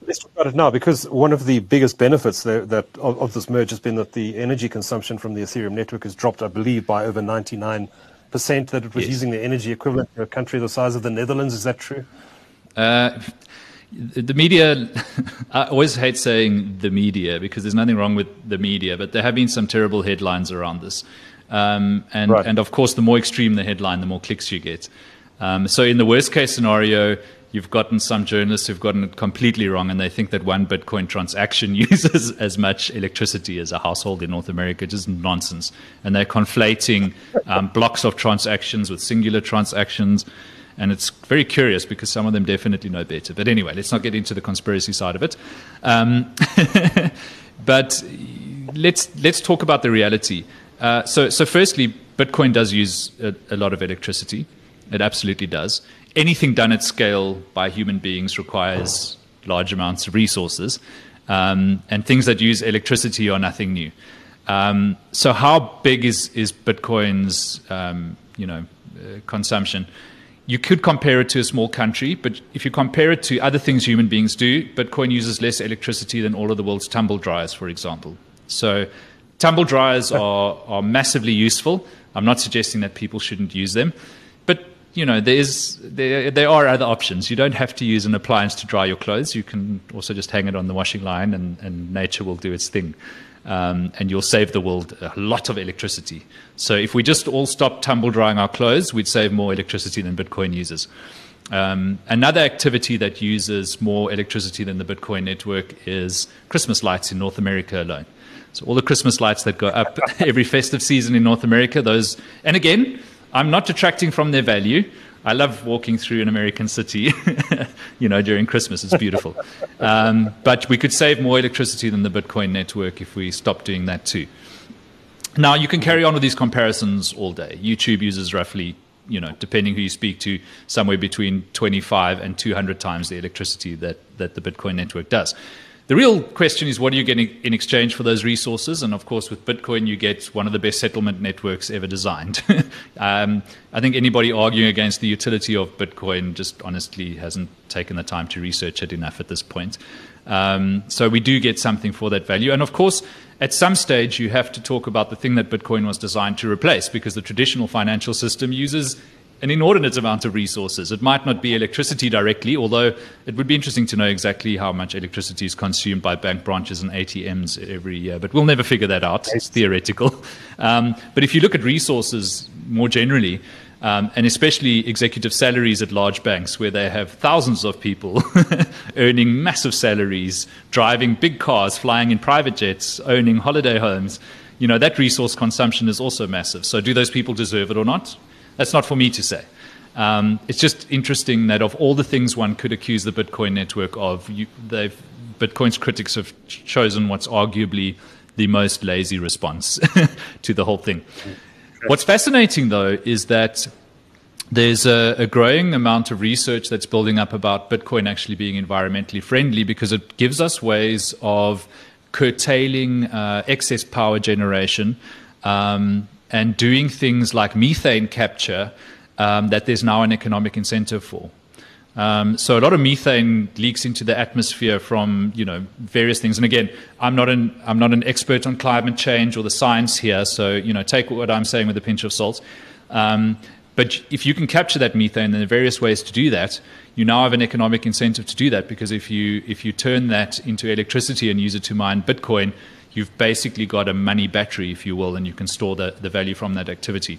Let's talk about it now because one of the biggest benefits that, that of, of, this merge has been that the energy consumption from the Ethereum network has dropped, I believe, by over 99%. That it was yes. using the energy equivalent to a country the size of the Netherlands. Is that true? Uh, the media, I always hate saying the media because there's nothing wrong with the media, but there have been some terrible headlines around this. Um, and, right. and of course, the more extreme the headline, the more clicks you get. Um, so, in the worst case scenario, you've gotten some journalists who've gotten it completely wrong and they think that one Bitcoin transaction uses as much electricity as a household in North America. Just nonsense. And they're conflating um, blocks of transactions with singular transactions. And it's very curious because some of them definitely know better. But anyway, let's not get into the conspiracy side of it. Um, but let's, let's talk about the reality. Uh, so, so, firstly, Bitcoin does use a, a lot of electricity. It absolutely does. Anything done at scale by human beings requires large amounts of resources. Um, and things that use electricity are nothing new. Um, so, how big is, is Bitcoin's um, you know, uh, consumption? You could compare it to a small country, but if you compare it to other things human beings do, Bitcoin uses less electricity than all of the world's tumble dryers, for example. So tumble dryers are, are massively useful. I'm not suggesting that people shouldn't use them, but you know there is there, there are other options. You don't have to use an appliance to dry your clothes. You can also just hang it on the washing line, and, and nature will do its thing um, and you'll save the world a lot of electricity. So if we just all stop tumble drying our clothes, we'd save more electricity than Bitcoin uses. Um, another activity that uses more electricity than the Bitcoin network is Christmas lights in North America alone. So all the Christmas lights that go up every festive season in North America, those, and again, I'm not detracting from their value. I love walking through an American city, you know, during Christmas. It's beautiful. Um, but we could save more electricity than the Bitcoin network if we stopped doing that too. Now, you can carry on with these comparisons all day. YouTube uses roughly, you know, depending who you speak to, somewhere between 25 and 200 times the electricity that, that the Bitcoin network does. The real question is what are you getting in exchange for those resources? And of course, with Bitcoin, you get one of the best settlement networks ever designed. um, I think anybody arguing against the utility of Bitcoin just honestly hasn't taken the time to research it enough at this point. Um, so we do get something for that value. And of course, at some stage, you have to talk about the thing that Bitcoin was designed to replace because the traditional financial system uses an inordinate amount of resources. It might not be electricity directly, although it would be interesting to know exactly how much electricity is consumed by bank branches and ATMs every year. But we'll never figure that out. It's theoretical. Um, but if you look at resources more generally, um, and especially executive salaries at large banks where they have thousands of people earning massive salaries, driving big cars, flying in private jets, owning holiday homes, you know, that resource consumption is also massive. So do those people deserve it or not? That's not for me to say. Um, it's just interesting that of all the things one could accuse the Bitcoin network of, you, Bitcoin's critics have chosen what's arguably the most lazy response to the whole thing. What's fascinating, though, is that there's a, a, growing amount of research that's building up about Bitcoin actually being environmentally friendly because it gives us ways of curtailing uh, excess power generation. Um, and doing things like methane capture um, that there's now an economic incentive for. Um, so a lot of methane leaks into the atmosphere from you know various things. And again, I'm not an I'm not an expert on climate change or the science here. So you know, take what I'm saying with a pinch of salt. Um, but if you can capture that methane, there are various ways to do that. You now have an economic incentive to do that because if you if you turn that into electricity and use it to mine Bitcoin, you've basically got a money battery, if you will, and you can store the, the value from that activity.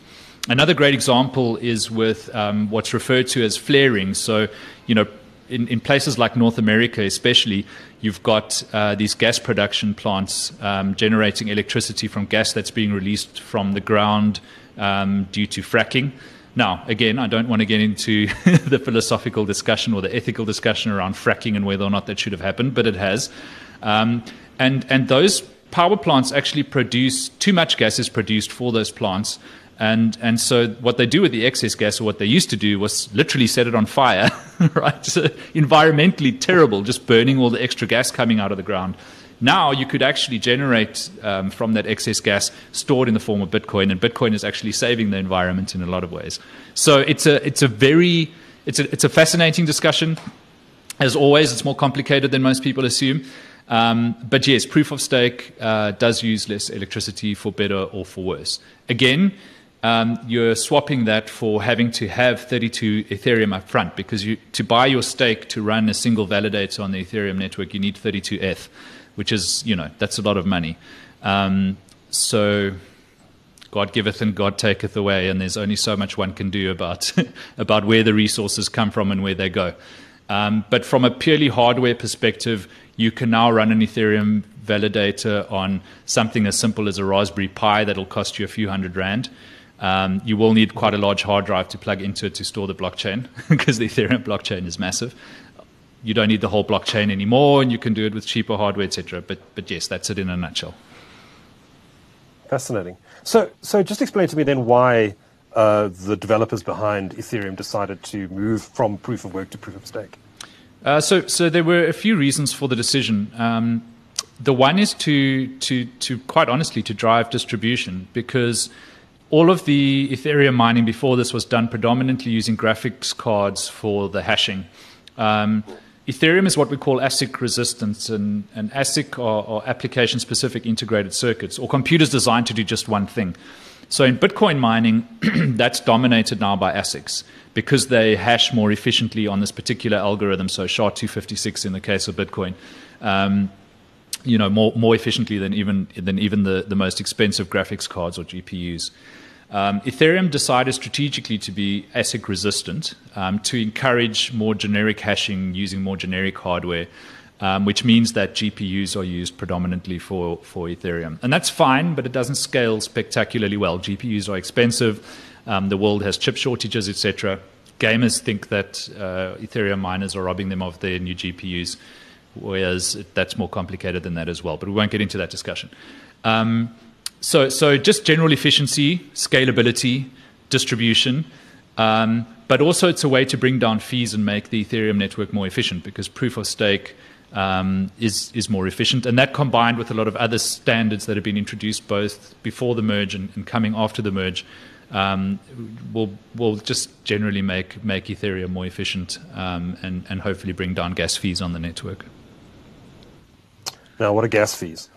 Another great example is with um, what's referred to as flaring. So, you know, in, in places like North America, especially, you've got uh, these gas production plants um, generating electricity from gas that's being released from the ground um, due to fracking. Now, again, I don't want to get into the philosophical discussion or the ethical discussion around fracking and whether or not that should have happened, but it has. Um, and, and those power plants actually produce too much gas is produced for those plants. And, and so what they do with the excess gas, or what they used to do, was literally set it on fire, right? So environmentally terrible, just burning all the extra gas coming out of the ground. Now you could actually generate um, from that excess gas stored in the form of Bitcoin, and Bitcoin is actually saving the environment in a lot of ways. So it's a, it's a very, it's a, it's a fascinating discussion. As always, it's more complicated than most people assume. Um, but yes, proof of stake uh, does use less electricity for better or for worse. Again, um, you're swapping that for having to have 32 Ethereum up front because you, to buy your stake to run a single validator on the Ethereum network, you need 32 ETH, which is, you know, that's a lot of money. Um, so God giveth and God taketh away, and there's only so much one can do about, about where the resources come from and where they go. Um, but from a purely hardware perspective, you can now run an Ethereum validator on something as simple as a Raspberry Pi that'll cost you a few hundred rand. Um, you will need quite a large hard drive to plug into it to store the blockchain because the Ethereum blockchain is massive. You don't need the whole blockchain anymore, and you can do it with cheaper hardware, etc. But, but yes, that's it in a nutshell. Fascinating. So, so just explain to me then why uh, the developers behind Ethereum decided to move from proof of work to proof of stake. Uh, so, so there were a few reasons for the decision. Um, the one is to, to, to quite honestly, to drive distribution because all of the Ethereum mining before this was done predominantly using graphics cards for the hashing. Um, Ethereum is what we call ASIC resistance, and, and ASIC are, are application specific integrated circuits or computers designed to do just one thing. So in Bitcoin mining, that's dominated now by ASICs because they hash more efficiently on this particular algorithm. So SHA-256 in the case of Bitcoin, um, you know, more more efficiently than even than even the, the most expensive graphics cards or GPUs. Um, Ethereum decided strategically to be ASIC resistant um, to encourage more generic hashing using more generic hardware, which means that GPUs are used predominantly for, for Ethereum. And that's fine, but it doesn't scale spectacularly well. GPUs are expensive, um, the world has chip shortages, etc. Gamers think that uh, Ethereum miners are robbing them of their new GPUs, whereas that's more complicated than that as well. But we won't get into that discussion. Um, so, so just general efficiency, scalability, distribution, um, but also it's a way to bring down fees and make the Ethereum network more efficient because proof of stake um, is is more efficient, and that combined with a lot of other standards that have been introduced both before the merge and, and coming after the merge. Um, will will just generally make make Ethereum more efficient um, and and hopefully bring down gas fees on the network. Now, what are gas fees?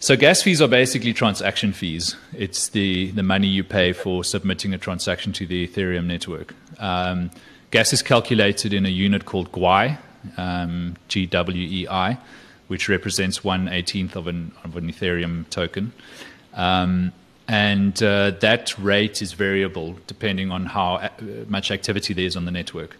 So gas fees are basically transaction fees. It's the, the money you pay for submitting a transaction to the Ethereum network. Um, gas is calculated in a unit called GWEI, um, G-W-E-I, which represents one eighteenth of an, of an Ethereum token. Um, and uh, that rate is variable depending on how uh, much activity there is on the network.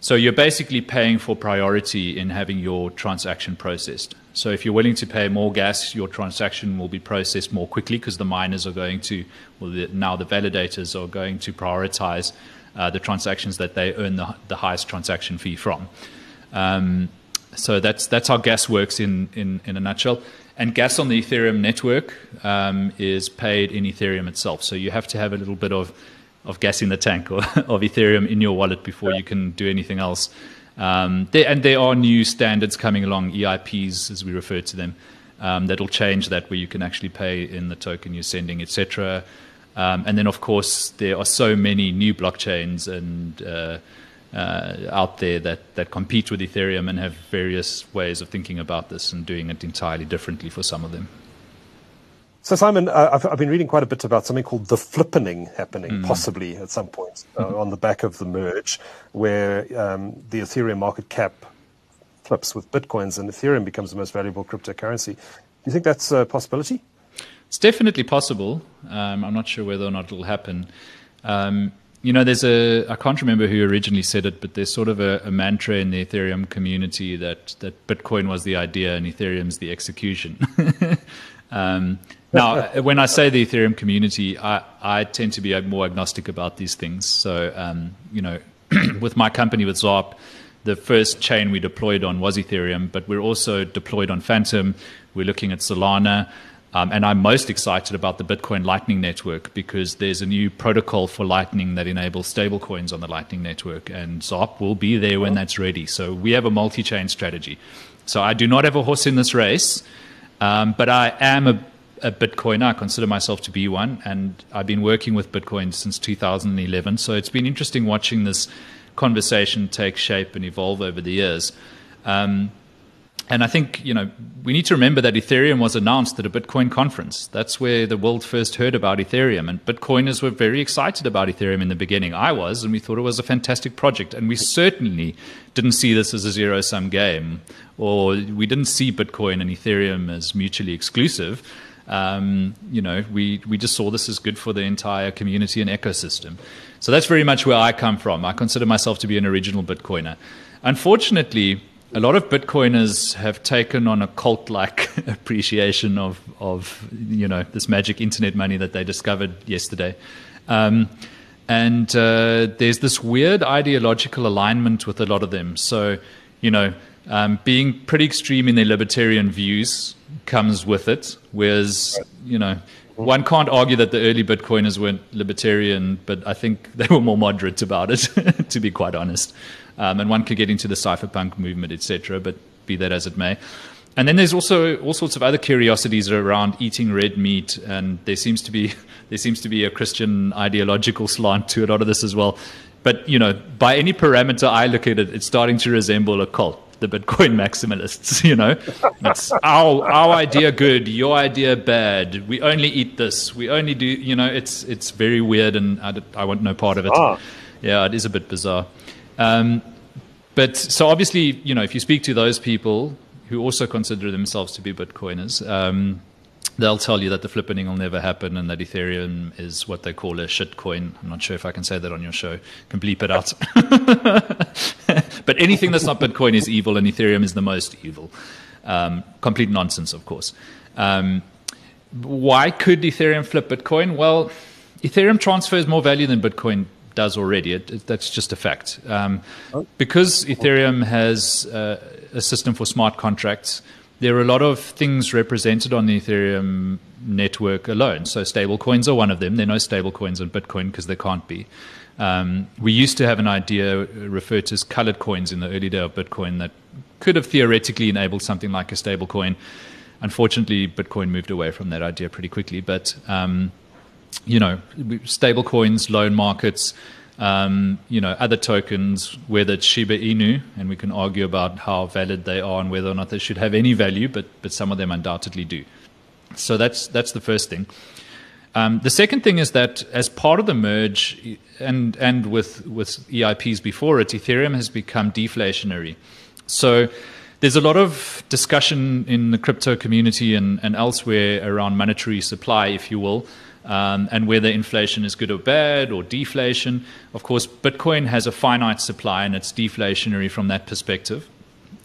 So you're basically paying for priority in having your transaction processed. So if you're willing to pay more gas, your transaction will be processed more quickly because the miners are going to, well, the, now the validators are going to prioritize uh, the transactions that they earn the, the highest transaction fee from. Um, so that's that's how gas works in, in, in a nutshell. And gas on the Ethereum network um, is paid in Ethereum itself. So you have to have a little bit of of gas in the tank or of Ethereum in your wallet before you can do anything else. Um, there, and there are new standards coming along, EIPs as we refer to them, um, that'll change that where you can actually pay in the token you're sending, etc. Um, and then, of course, there are so many new blockchains and uh, uh, out there that, that compete with Ethereum and have various ways of thinking about this and doing it entirely differently for some of them. So, Simon, uh, I've, I've, been reading quite a bit about something called the flippening happening, mm. possibly at some point uh, mm-hmm. on the back of the merge, where um, the Ethereum market cap flips with bitcoins and Ethereum becomes the most valuable cryptocurrency. Do you think that's a possibility? It's definitely possible. Um, I'm not sure whether or not it'll happen. Um, you know, there's a, I can't remember who originally said it, but there's sort of a, a, mantra in the Ethereum community that, that Bitcoin was the idea and Ethereum's the execution. um, now, when I say the Ethereum community, I, I tend to be more agnostic about these things. So, um, you know, with my company, with Zarp, the first chain we deployed on was Ethereum, but we're also deployed on Fantom. We're looking at Solana. Um, and I'm most excited about the Bitcoin Lightning Network because there's a new protocol for Lightning that enables stablecoins on the Lightning Network, and ZARP will be there when that's ready. So we have a multi chain strategy. So I do not have a horse in this race, um, but I am a a Bitcoiner. I consider myself to be one, and I've been working with Bitcoin since 2011. So it's been interesting watching this conversation take shape and evolve over the years. Um, and I think you know we need to remember that Ethereum was announced at a Bitcoin conference. That's where the world first heard about Ethereum, and Bitcoiners were very excited about Ethereum in the beginning. I was, and we thought it was a fantastic project. And we certainly didn't see this as a zero-sum game, or we didn't see Bitcoin and Ethereum as mutually exclusive um, you know, we, we just saw this as good for the entire community and ecosystem. So that's very much where I come from. I consider myself to be an original Bitcoiner. Unfortunately, a lot of Bitcoiners have taken on a cult-like appreciation of, of you know this magic internet money that they discovered yesterday, um, and uh, there's this weird ideological alignment with a lot of them. So, you know, um, being pretty extreme in their libertarian views comes with it. Whereas, you know, one can't argue that the early Bitcoiners weren't libertarian, but I think they were more moderate about it, to be quite honest. Um, and one could get into the cypherpunk movement, etc. But be that as it may. And then there's also all sorts of other curiosities around eating red meat, and there seems to be there seems to be a Christian ideological slant to a lot of this as well. But you know, by any parameter I look at it, it's starting to resemble a cult the Bitcoin maximalists. You know, it's our our idea good, your idea bad. We only eat this. We only do. You know, it's it's very weird, and I, I want no part of it. Ah. Yeah, it is a bit bizarre. Um, but so obviously, you know, if you speak to those people who also consider themselves to be Bitcoiners, um, they'll tell you that the flippening will never happen and that Ethereum is what they call a shitcoin. I'm not sure if I can say that on your show. can bleep it out. but anything that's not Bitcoin is evil, and Ethereum is the most evil. Um, complete nonsense, of course. Um, why could Ethereum flip Bitcoin? Well, Ethereum transfers more value than Bitcoin does already. It, it, that's just a fact. Um, oh. because Ethereum has uh, a system for smart contracts there are a lot of things represented on the Ethereum network alone. So stable coins are one of them. There are no stable coins on Bitcoin because there can't be. Um, we used to have an idea referred to as colored coins in the early day of Bitcoin that could have theoretically enabled something like a stable coin. Unfortunately, Bitcoin moved away from that idea pretty quickly. But, um, you know, stable coins, loan markets, um, you know, other tokens, whether it's Shiba Inu, and we can argue about how valid they are and whether or not they should have any value, but but some of them undoubtedly do. So that's that's the first thing. Um, the second thing is that as part of the merge, and and with with EIPs before it, Ethereum has become deflationary. So there's a lot of discussion in the crypto community and, and elsewhere around monetary supply, if you will um, and whether inflation is good or bad or deflation. Of course, Bitcoin has a finite supply and it's deflationary from that perspective.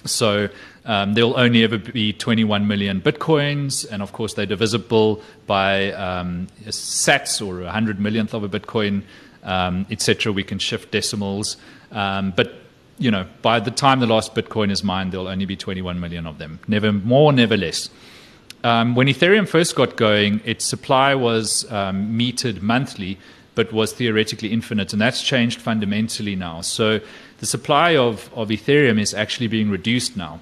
So um, there will only ever be 21 million bitcoins, and of course they're divisible by um, sats or a 100 millionth of a bitcoin, um, etc. We can shift decimals, um, but you know by the time the last bitcoin is mined, there'll only be 21 million of them. Never more, never less. Um, when Ethereum first got going, its supply was um, metered monthly, but was theoretically infinite, and that's changed fundamentally now. So the supply of, of Ethereum is actually being reduced now.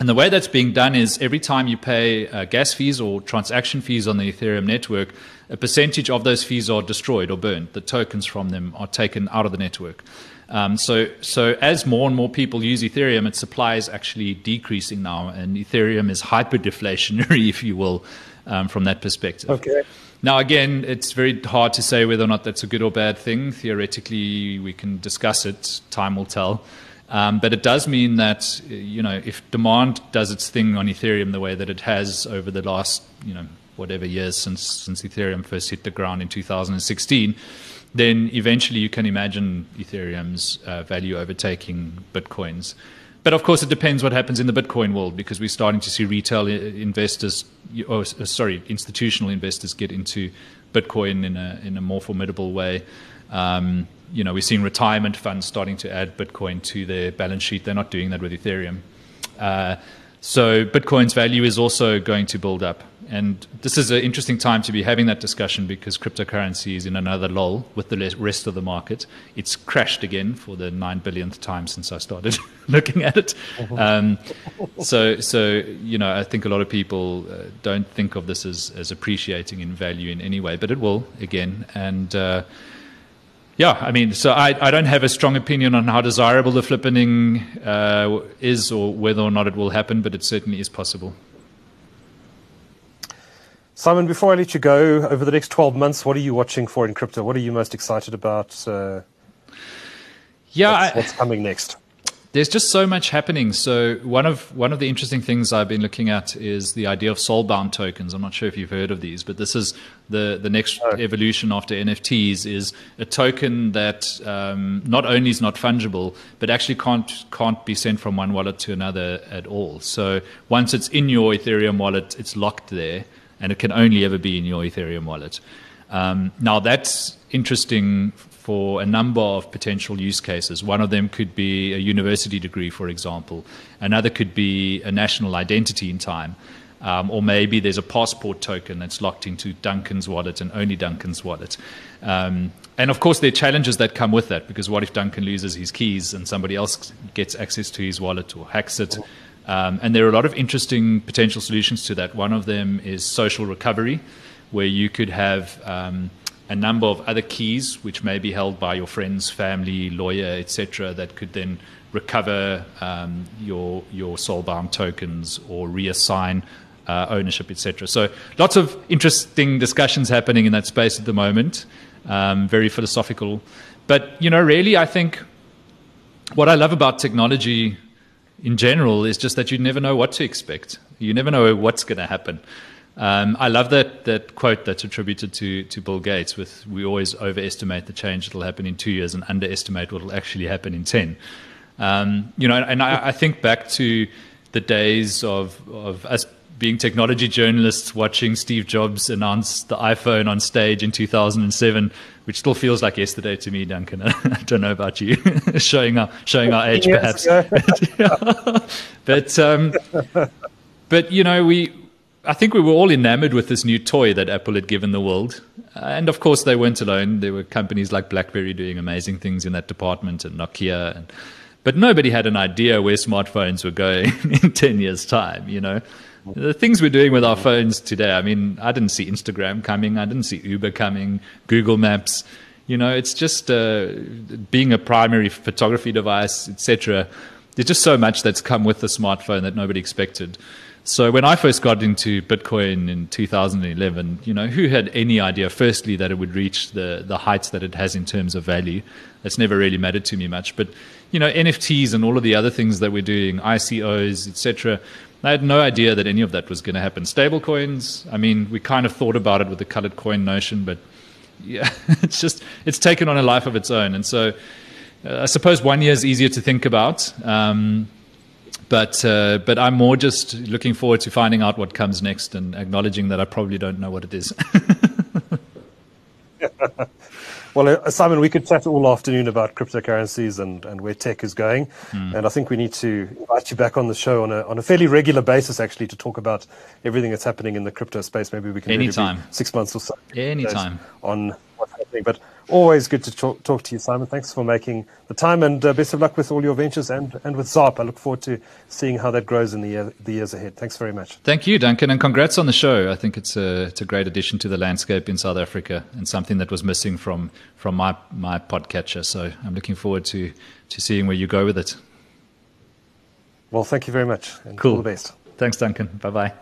And the way that's being done is every time you pay uh, gas fees or transaction fees on the Ethereum network, a percentage of those fees are destroyed or burned. The tokens from them are taken out of the network. Um, so, so as more and more people use Ethereum, its supply is actually decreasing now, and Ethereum is hyper deflationary, if you will, um, from that perspective. Okay. Now, again, it's very hard to say whether or not that's a good or bad thing. Theoretically, we can discuss it. Time will tell. Um, but it does mean that you know if demand does its thing on Ethereum the way that it has over the last you know whatever years since since Ethereum first hit the ground in 2016 then eventually you can imagine Ethereum's uh, value overtaking Bitcoin's. But of course, it depends what happens in the Bitcoin world because we're starting to see retail investors, or uh, sorry, institutional investors get into Bitcoin in a in a more formidable way. Um, you know, we're seeing retirement funds starting to add Bitcoin to their balance sheet. They're not doing that with Ethereum. Uh, so Bitcoin's value is also going to build up. And this is an interesting time to be having that discussion because cryptocurrency is in another lull with the rest of the market. It's crashed again for the nine billionth time since I started looking at it. Uh-huh. Um, so, so you know, I think a lot of people uh, don't think of this as, as appreciating in value in any way, but it will again. And uh, yeah, I mean, so I, I don't have a strong opinion on how desirable the flippening uh, is or whether or not it will happen, but it certainly is possible. Simon, before I let you go, over the next 12 months, what are you watching for in crypto? What are you most excited about? Uh, yeah, what's, what's coming next? There's just so much happening. So one of one of the interesting things I've been looking at is the idea of soulbound tokens. I'm not sure if you've heard of these, but this is the the next oh. evolution after NFTs is a token that um, not only is not fungible, but actually can't can't be sent from one wallet to another at all. So once it's in your Ethereum wallet, it's locked there and it can only ever be in your Ethereum wallet. Um, now, that's interesting for a number of potential use cases. One of them could be a university degree, for example, another could be a national identity in time. Um, or maybe there's a passport token that's locked into Duncan's wallet and only Duncan's wallet. Um, and of course, there are challenges that come with that because what if Duncan loses his keys and somebody else gets access to his wallet or hacks it? Um, and there are a lot of interesting potential solutions to that. One of them is social recovery, where you could have um, a number of other keys which may be held by your friends, family, lawyer, etc., that could then recover um, your your soulbound tokens or reassign uh, ownership, etc. So lots of interesting discussions happening in that space at the moment. Um, very philosophical, but you know, really, I think what I love about technology in general is just that you never know what to expect. You never know what's going to happen. Um, I love that, that quote that's attributed to, to Bill Gates with we always overestimate the change that will happen in two years and underestimate what will actually happen in 10. Um, you know, and I, I, think back to the days of, of us being technology journalists watching Steve Jobs announce the iPhone on stage in 2007, which still feels like yesterday to me, Duncan. I don't know about you, showing our showing our age, perhaps. but um, but you know, we I think we were all enamored with this new toy that Apple had given the world. And of course, they weren't alone. There were companies like BlackBerry doing amazing things in that department and Nokia. And, but nobody had an idea where smartphones were going in 10 years' time, you know. The things we're doing with our phones today, I mean, I didn't see Instagram coming, I didn't see Uber coming, Google Maps. You know, it's just uh, being a primary photography device, etc. There's just so much that's come with the smartphone that nobody expected. So when I first got into Bitcoin in 2011, you know, who had any idea, firstly, that it would reach the, the heights that it has in terms of value? That's never really mattered to me much. But, you know, NFTs and all of the other things that we're doing, ICOs, etc., I had no idea that any of that was going to happen. Stablecoins, I mean, we kind of thought about it with the colored coin notion, but yeah, it's just, it's taken on a life of its own. And so uh, I suppose one year is easier to think about. Um, but uh, but I'm more just looking forward to finding out what comes next and acknowledging that I probably don't know what it is. well, uh, Simon, we could chat all afternoon about cryptocurrencies and, and where tech is going, mm. and I think we need to invite you back on the show on a on a fairly regular basis, actually, to talk about everything that's happening in the crypto space. Maybe we can anytime six months or so. Anytime on what's happening, but Always good to talk, talk, to you, Simon. Thanks for making the time, and uh, best of luck with all your ventures and, and with ZARP. I look forward to seeing how that grows in the, year, the years ahead. Thanks very much. Thank you, Duncan, and congrats on the show. I think it's a, it's a great addition to the landscape in South Africa and something that was missing from, from my, my podcatcher. So I'm looking forward to, to seeing where you go with it. Well, thank you very much, and cool. all the best. Thanks, Duncan. Bye bye.